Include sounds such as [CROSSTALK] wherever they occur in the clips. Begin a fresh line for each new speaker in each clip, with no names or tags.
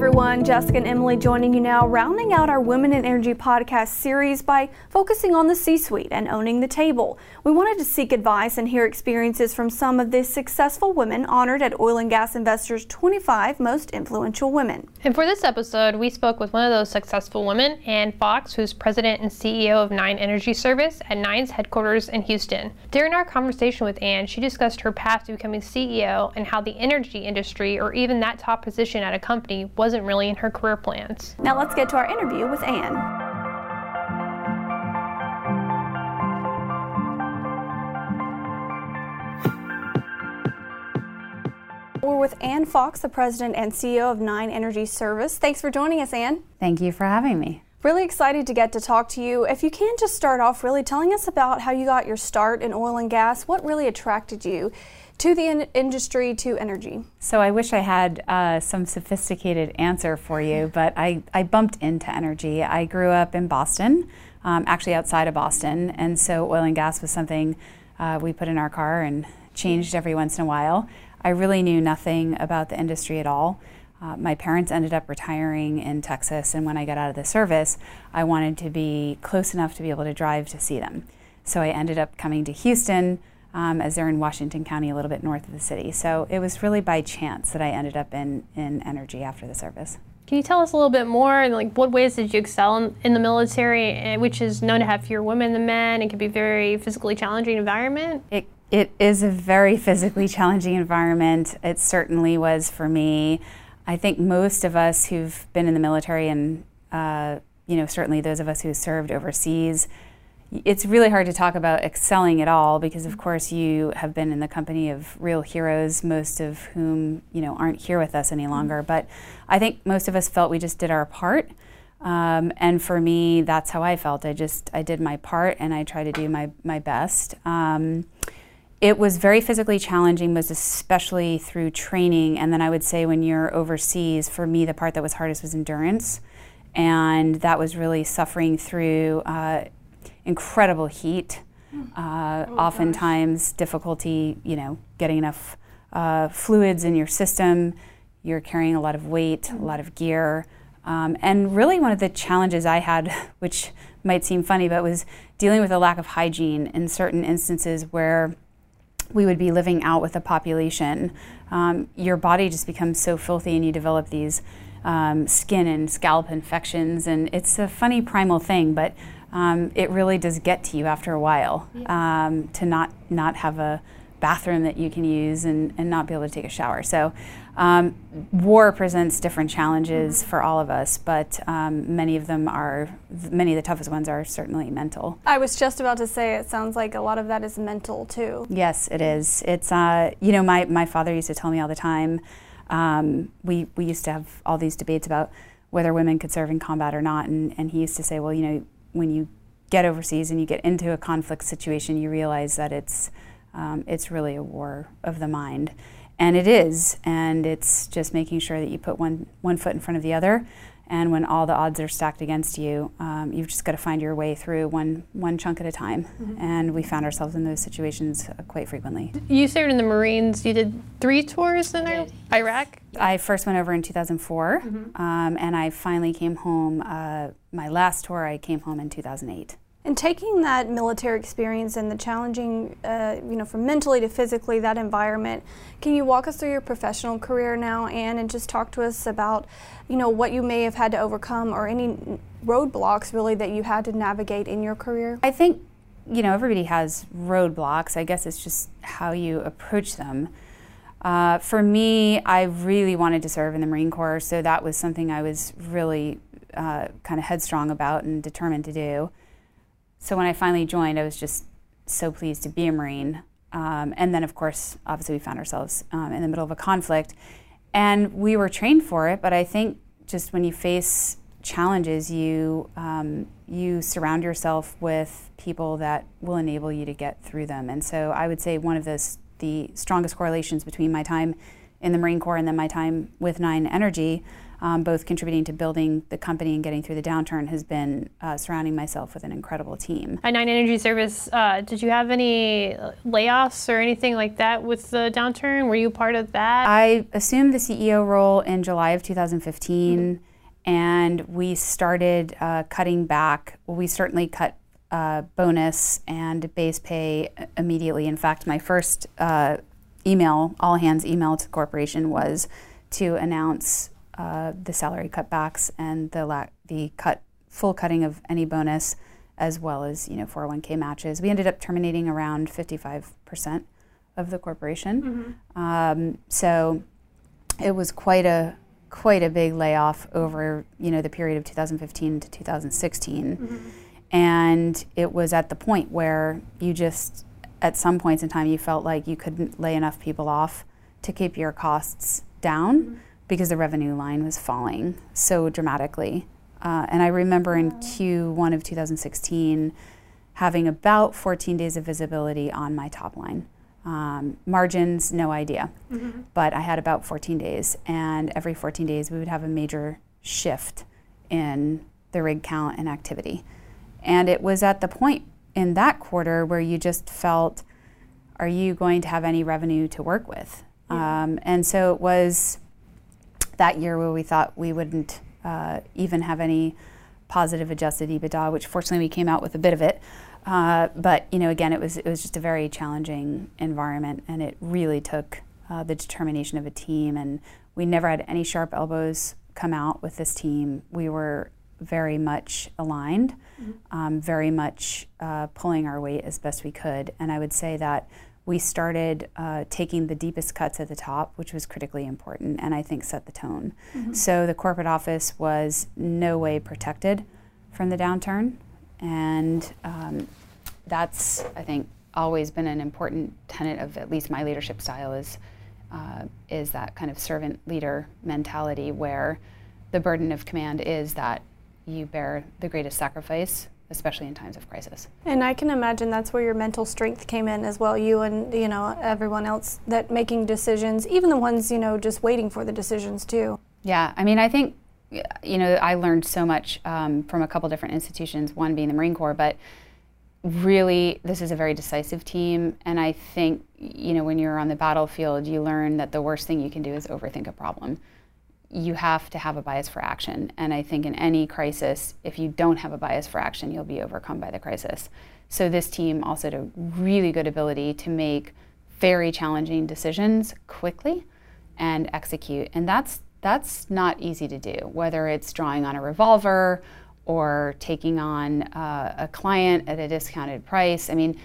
everyone. Jessica and Emily joining you now, rounding out our Women in Energy podcast series by focusing on the C suite and owning the table. We wanted to seek advice and hear experiences from some of the successful women honored at Oil and Gas Investors 25 Most Influential Women.
And for this episode, we spoke with one of those successful women, Ann Fox, who's president and CEO of Nine Energy Service at Nine's headquarters in Houston. During our conversation with Ann, she discussed her path to becoming CEO and how the energy industry, or even that top position at a company, wasn't really in her career plans.
Now let's get to our interview with Ann. We're with Ann Fox, the president and CEO of Nine Energy Service. Thanks for joining us, Ann.
Thank you for having me.
Really excited to get to talk to you. If you can just start off really telling us about how you got your start in oil and gas, what really attracted you to the in- industry to energy?
So I wish I had uh, some sophisticated answer for you, but I, I bumped into energy. I grew up in Boston, um, actually outside of Boston, and so oil and gas was something uh, we put in our car and changed every once in a while. I really knew nothing about the industry at all. Uh, my parents ended up retiring in Texas, and when I got out of the service, I wanted to be close enough to be able to drive to see them. So I ended up coming to Houston, um, as they're in Washington County, a little bit north of the city. So it was really by chance that I ended up in, in energy after the service.
Can you tell us a little bit more? Like, what ways did you excel in, in, the military, eh, which is known to have fewer women than men? It can be a very physically challenging environment.
It it is a very physically challenging environment. It certainly was for me. I think most of us who've been in the military, and uh, you know, certainly those of us who served overseas, it's really hard to talk about excelling at all because of course you have been in the company of real heroes most of whom you know aren't here with us any longer. Mm-hmm. but i think most of us felt we just did our part. Um, and for me that's how i felt. I just i did my part and i tried to do my, my best. Um, it was very physically challenging was especially through training. And then i would say when you're overseas for me the part that was hardest was endurance. And that was really suffering through uh, incredible heat, uh, oh, oftentimes gosh. difficulty, you know, getting enough uh, fluids in your system. You're carrying a lot of weight, mm-hmm. a lot of gear. Um, and really, one of the challenges I had, [LAUGHS] which might seem funny, but was dealing with a lack of hygiene in certain instances where we would be living out with a population. Um, your body just becomes so filthy, and you develop these um, skin and scalp infections. And it's a funny primal thing, but um, it really does get to you after a while yeah. um, to not not have a bathroom that you can use and, and not be able to take a shower. So um, war presents different challenges mm-hmm. for all of us, but um, many of them are many of the toughest ones are certainly mental.
I was just about to say it sounds like a lot of that is mental too.
Yes, it is. It's uh, you know my my father used to tell me all the time. Um, we we used to have all these debates about whether women could serve in combat or not, and, and he used to say, well, you know, when you get overseas and you get into a conflict situation, you realize that it's um, it's really a war of the mind, and it is, and it's just making sure that you put one one foot in front of the other, and when all the odds are stacked against you, um, you've just got to find your way through one one chunk at a time. Mm-hmm. And we found ourselves in those situations uh, quite frequently.
You served in the Marines. You did three tours in Iraq.
I first went over in 2004, mm-hmm. um, and I finally came home. Uh, my last tour, I came home in 2008.
And taking that military experience and the challenging, uh, you know, from mentally to physically, that environment, can you walk us through your professional career now, Ann, and just talk to us about, you know, what you may have had to overcome or any roadblocks really that you had to navigate in your career?
I think, you know, everybody has roadblocks. I guess it's just how you approach them. Uh, for me, I really wanted to serve in the Marine Corps, so that was something I was really uh, kind of headstrong about and determined to do. So when I finally joined, I was just so pleased to be a Marine. Um, and then, of course, obviously, we found ourselves um, in the middle of a conflict. And we were trained for it, but I think just when you face challenges, you, um, you surround yourself with people that will enable you to get through them. And so I would say one of the, the strongest correlations between my time in the Marine Corps and then my time with Nine Energy um, both contributing to building the company and getting through the downturn, has been uh, surrounding myself with an incredible team.
At Nine Energy Service, uh, did you have any layoffs or anything like that with the downturn? Were you part of that?
I assumed the CEO role in July of 2015. Mm-hmm and we started uh, cutting back. We certainly cut uh, bonus and base pay immediately. In fact, my first uh, email, all hands email to the corporation, was to announce uh, the salary cutbacks and the la- the cut full cutting of any bonus, as well as you know 401k matches. We ended up terminating around 55 percent of the corporation. Mm-hmm. Um, so it was quite a quite a big layoff over you know the period of 2015 to 2016 mm-hmm. and it was at the point where you just at some points in time you felt like you couldn't lay enough people off to keep your costs down mm-hmm. Because the revenue line was falling so dramatically uh, and i remember in q1 of 2016 having about 14 days of visibility on my top line um, margins, no idea. Mm-hmm. But I had about 14 days, and every 14 days we would have a major shift in the rig count and activity. And it was at the point in that quarter where you just felt, are you going to have any revenue to work with? Yeah. Um, and so it was that year where we thought we wouldn't uh, even have any positive adjusted EBITDA, which fortunately we came out with a bit of it. Uh, but you know, again, it was it was just a very challenging environment, and it really took uh, the determination of a team. And we never had any sharp elbows come out with this team. We were very much aligned, mm-hmm. um, very much uh, pulling our weight as best we could. And I would say that we started uh, taking the deepest cuts at the top, which was critically important, and I think set the tone. Mm-hmm. So the corporate office was no way protected from the downturn and um, that's I think always been an important tenet of at least my leadership style is uh, is that kind of servant leader mentality where the burden of command is that you bear the greatest sacrifice especially in times of crisis.
And I can imagine that's where your mental strength came in as well. You and you know everyone else that making decisions, even the ones you know just waiting for the decisions too.
Yeah, I mean, I think you know, I learned so much um, from a couple different institutions, one being the Marine Corps, but really this is a very decisive team and i think you know when you're on the battlefield you learn that the worst thing you can do is overthink a problem you have to have a bias for action. And i think in any crisis if you don't have a bias for action you'll be overcome by the crisis. So this team also had a really good ability to make very challenging decisions quickly and execute. And that's that's not easy to do, whether it's drawing on a revolver or taking on uh, a client at a discounted price. I mean,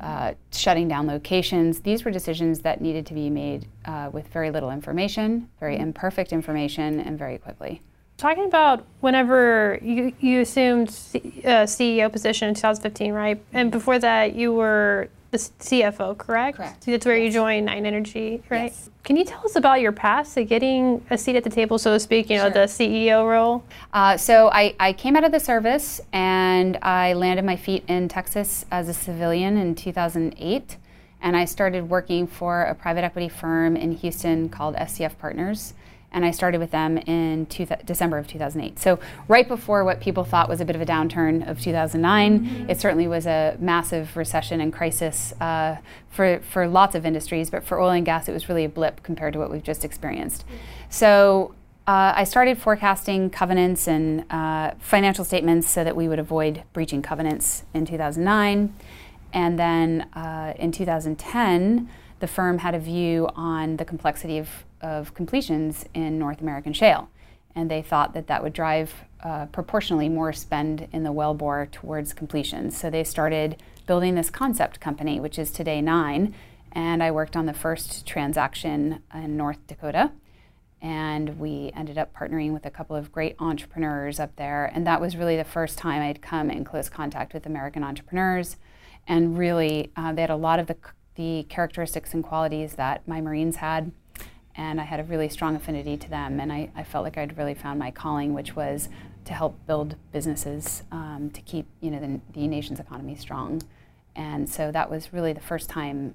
uh, shutting down locations. These were decisions that needed to be made uh, with very little information, very mm-hmm. imperfect information, and very quickly.
Talking about whenever you, you assumed C- uh, CEO position in 2015, right? And before that, you were the CFO, correct?
Correct.
That's where
yes.
you joined Nine Energy, right?
Yes.
Can you tell us about your path to getting a seat at the table, so to speak, you know,
sure.
the CEO role?
Uh, so I, I came out of the service and I landed my feet in Texas as a civilian in 2008. And I started working for a private equity firm in Houston called SCF Partners and I started with them in two December of 2008. So right before what people thought was a bit of a downturn of 2009, mm-hmm. it certainly was a massive recession and crisis uh, for for lots of industries, but for oil and gas, it was really a blip compared to what we've just experienced. Mm-hmm. So. Uh, I started forecasting covenants and uh, financial statements so that we would avoid breaching covenants in 2009. And then uh, in 2010, the firm had a view on the complexity of of completions in North American shale. And they thought that that would drive uh, proportionally more spend in the wellbore towards completions. So they started building this concept company, which is today Nine. And I worked on the first transaction in North Dakota. And we ended up partnering with a couple of great entrepreneurs up there. And that was really the first time I'd come in close contact with American entrepreneurs. And really, uh, they had a lot of the, the characteristics and qualities that my Marines had and I had a really strong affinity to them. And I, I felt like I'd really found my calling, which was to help build businesses um, to keep you know the, the, nation's economy strong. And so that was really the first time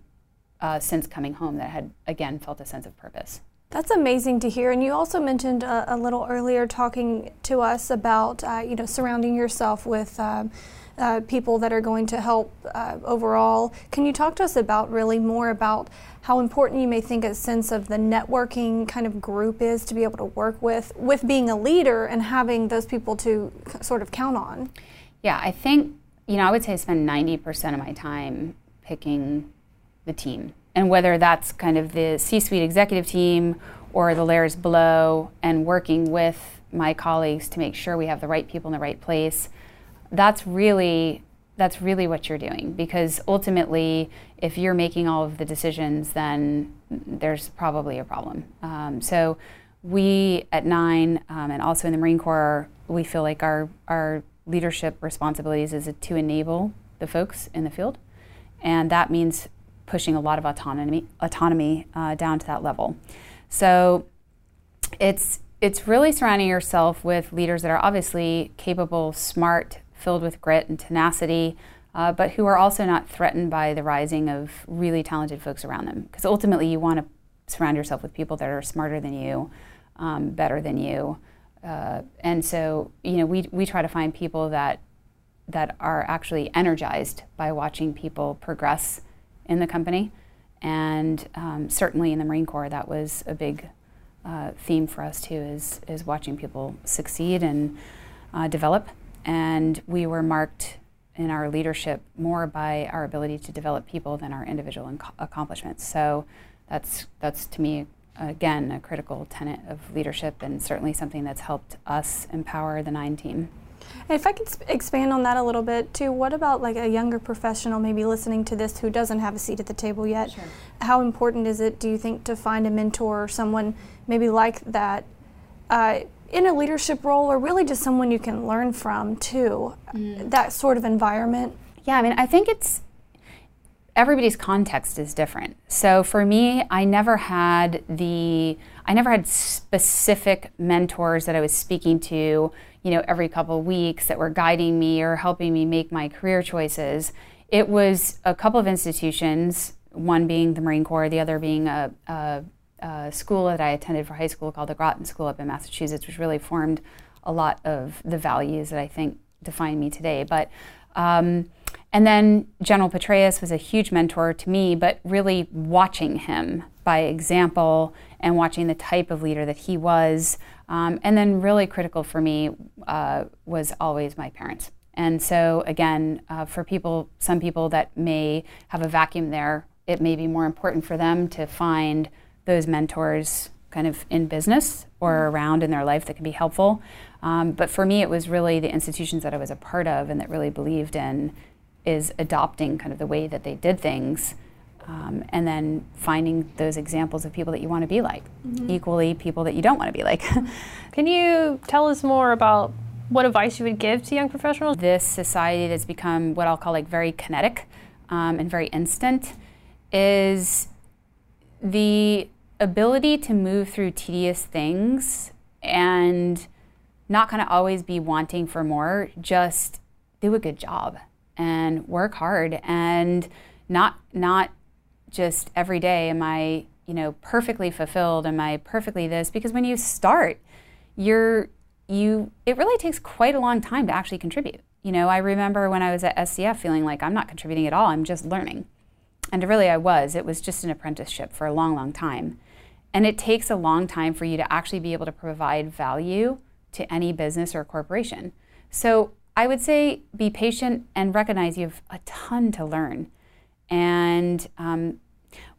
uh, since coming home that I had again felt a sense of purpose.
That's amazing to hear. And you also mentioned a, a little earlier talking to us about, uh, you know, surrounding yourself with um, uh, people that are going to help uh, overall. Can you talk to us about really more about how important you may think a sense of the networking kind of group is to be able to work with, with being a leader and having those people to sort of count on?
Yeah, I think, you know, I would say I spend 90% of my time picking the team. And whether that's kind of the C suite executive team or the layers below, and working with my colleagues to make sure we have the right people in the right place, that's really that's really what you're doing. Because ultimately if you're making all of the decisions then there's probably a problem. Um, so we at nine um, and also in the marine corps we feel like our, our leadership responsibilities is to enable the folks in the field. And that means pushing a lot of autonomy autonomy uh, down to that level. So it's it's really surrounding yourself with leaders that are obviously capable, smart, filled with grit and tenacity, uh, but who are also not threatened by the rising of really talented folks around them. Because ultimately, you want to surround yourself with people that are smarter than you, um, better than you. Uh, and so, you know, we, we try to find people that that are actually energized by watching people progress in the company. And um, certainly in the Marine Corps, that was a big uh, theme for us too, is, is watching people succeed and uh, develop. And we were marked in our leadership more by our ability to develop people than our individual inc- accomplishments. So that's, that's to me, again, a critical tenet of leadership and certainly something that's helped us empower the nine team.
And if I could sp- expand on that a little bit too, what about like a younger professional maybe listening to this who doesn't have a seat at the table yet? Sure. How important is it, do you think, to find a mentor or someone maybe like that uh, in a leadership role or really just someone you can learn from too? Mm. That sort of environment?
Yeah, I mean, I think it's everybody's context is different. So for me, I never had the I never had specific mentors that I was speaking to you know, every couple of weeks that were guiding me or helping me make my career choices. It was a couple of institutions, one being the Marine Corps, the other being a, a, a school that I attended for high school called the Groton School up in Massachusetts, which really formed a lot of the values that I think define me today. But um, and then General Petraeus was a huge mentor to me, but really watching him by example and watching the type of leader that he was um, and then, really critical for me uh, was always my parents. And so, again, uh, for people, some people that may have a vacuum there, it may be more important for them to find those mentors kind of in business or around in their life that can be helpful. Um, but for me, it was really the institutions that I was a part of and that really believed in is adopting kind of the way that they did things um, and then finding those examples of people that you want to be like. Mm-hmm. Equally, people that you don't want to be like. [LAUGHS]
Can you tell us more about what advice you would give to young professionals?
This society that's become what I'll call like very kinetic um, and very instant is the ability to move through tedious things and not kind of always be wanting for more, just do a good job and work hard and not not just every day am I, you know, perfectly fulfilled? Am I perfectly this? Because when you start, you're you it really takes quite a long time to actually contribute. You know, I remember when I was at SCF feeling like I'm not contributing at all, I'm just learning. And really I was. It was just an apprenticeship for a long, long time. And it takes a long time for you to actually be able to provide value to any business or corporation. So I would say be patient and recognize you have a ton to learn. And um,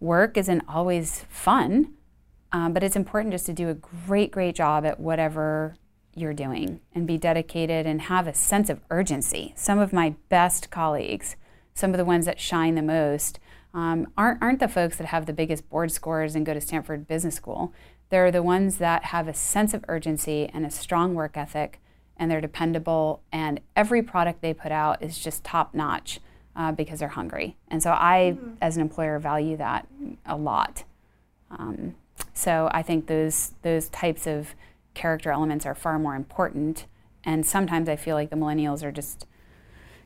work isn't always fun, um, but it's important just to do a great, great job at whatever you're doing and be dedicated and have a sense of urgency. Some of my best colleagues, some of the ones that shine the most, um, aren't, aren't the folks that have the biggest board scores and go to Stanford Business School. They're the ones that have a sense of urgency and a strong work ethic, and they're dependable, and every product they put out is just top notch uh, because they're hungry. And so I, mm-hmm. as an employer, value that a lot. Um, so I think those those types of character elements are far more important. And sometimes I feel like the millennials are just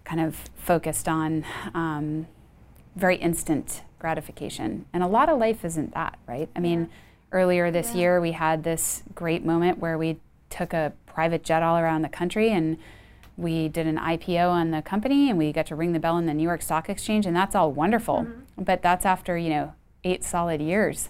kind of focused on um, very instant gratification. And a lot of life isn't that, right? I mean, earlier this yeah. year, we had this great moment where we took a private jet all around the country and we did an IPO on the company and we got to ring the bell in the New York Stock Exchange, and that's all wonderful. Mm-hmm. But that's after, you know, eight solid years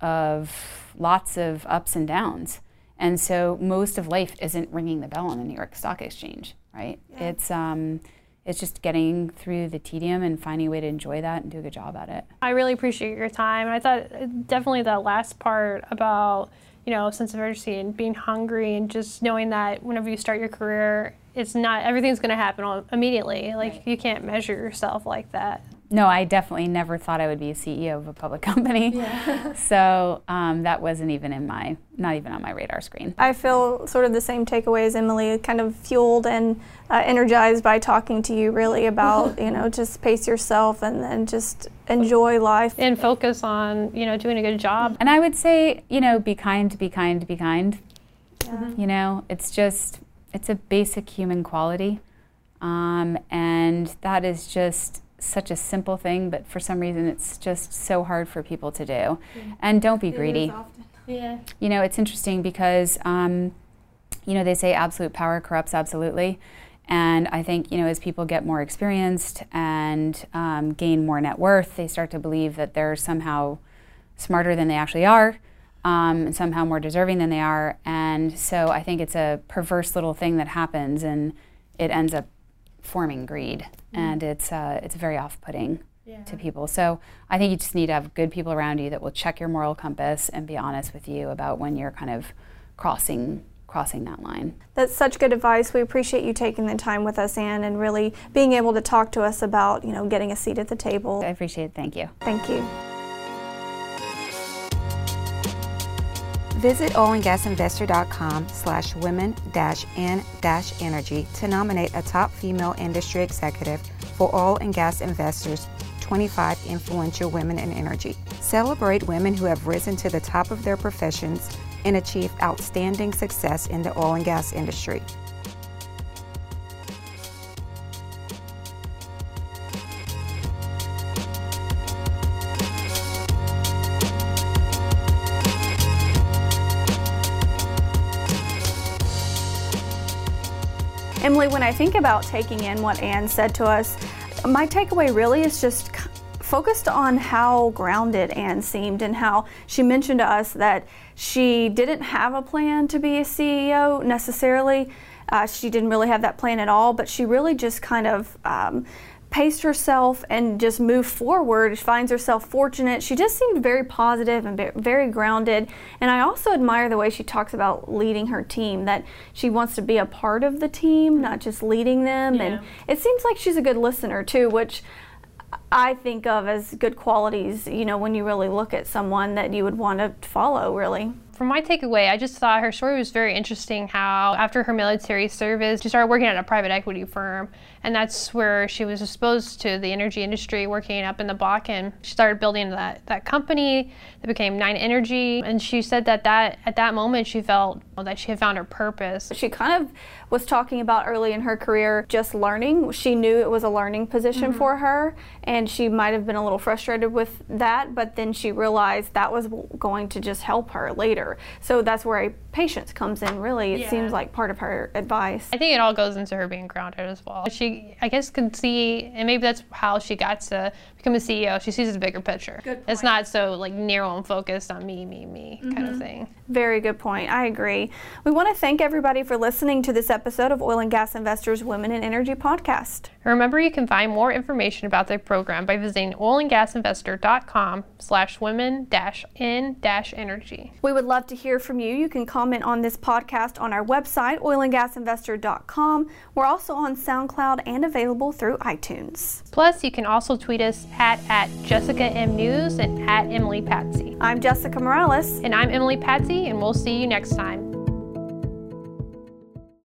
of lots of ups and downs. And so most of life isn't ringing the bell on the New York Stock Exchange, right? Yeah. It's um, it's just getting through the tedium and finding a way to enjoy that and do a good job at it.
I really appreciate your time. I thought definitely that last part about you know sense of urgency and being hungry and just knowing that whenever you start your career, it's not everything's going to happen immediately. Like right. you can't measure yourself like that
no, I definitely never thought I would be a CEO of a public [LAUGHS] company. Yeah. [LAUGHS] so um, that wasn't even in my, not even on my radar screen.
I feel sort of the same takeaway as Emily, kind of fueled and uh, energized by talking to you really about, [LAUGHS] you know, just pace yourself and then just enjoy life.
And focus on, you know, doing a good job.
And I would say, you know, be kind, be kind, be kind. Yeah. You know, it's just, it's a basic human quality. Um, and that is just, such a simple thing, but for some reason it's just so hard for people to do. Yeah. And don't be greedy. [LAUGHS] Yeah. You know, it's interesting because, um, you know, they say absolute power corrupts absolutely. And I think, you know, as people get more experienced and um, gain more net worth, they start to believe that they're somehow smarter than they actually are, um, and somehow more deserving than they are. And so I think it's a perverse little thing that happens and it ends up forming greed, mm-hmm. and it's uh, it's very off-putting yeah. to people. So I think you just need to have good people around you that will check your moral compass and be honest with you about when you're kind of crossing crossing that line.
That's such good advice. We appreciate you taking the time with us, Ann, and really being able to talk to us about you know getting a seat at the table.
I appreciate it. Thank you.
Thank you.
Visit oilandgasinvestor.com slash women n energy to nominate a top female industry executive for Oil and Gas Investors 25 Influential Women in Energy. Celebrate women who have risen to the top of their professions and achieved outstanding success in the oil and gas industry.
Think about taking in what Ann said to us, my takeaway really is just focused on how grounded Ann seemed and how she mentioned to us that she didn't have a plan to be a CEO necessarily. Uh, she didn't really have that plan at all, but she really just kind of um, paced herself and just moved forward, She finds herself fortunate. She just seemed very positive and very grounded. And I also admire the way she talks about leading her team, that she wants to be a part of the team, not just leading them. Yeah. And it seems like she's a good listener too, which I think of as good qualities, you know, when you really look at someone that you would want to follow, really.
From my takeaway, I just thought her story was very interesting how after her military service, she started working at a private equity firm and that's where she was exposed to the energy industry working up in the Bakken. She started building that, that company that became Nine Energy, and she said that, that at that moment she felt that she had found her purpose.
She kind of was talking about early in her career just learning. She knew it was a learning position mm-hmm. for her, and she might have been a little frustrated with that, but then she realized that was going to just help her later. So that's where a patience comes in, really. It yeah. seems like part of her advice.
I think it all goes into her being grounded as well. She I guess, could see, and maybe that's how she got to become a CEO. She sees the bigger picture. It's not so like narrow and focused on me, me, me mm-hmm. kind of mm-hmm. thing.
Very good point. I agree. We want to thank everybody for listening to this episode of Oil and Gas Investors Women in Energy podcast.
Remember, you can find more information about the program by visiting oilandgasinvestor.com slash women dash in dash energy.
We would love to hear from you. You can comment on this podcast on our website, oilandgasinvestor.com. We're also on SoundCloud and available through iTunes.
Plus, you can also tweet us at, at Jessica M News and at Emily Patsy.
I'm Jessica Morales.
And I'm Emily Patsy, and we'll see you next time.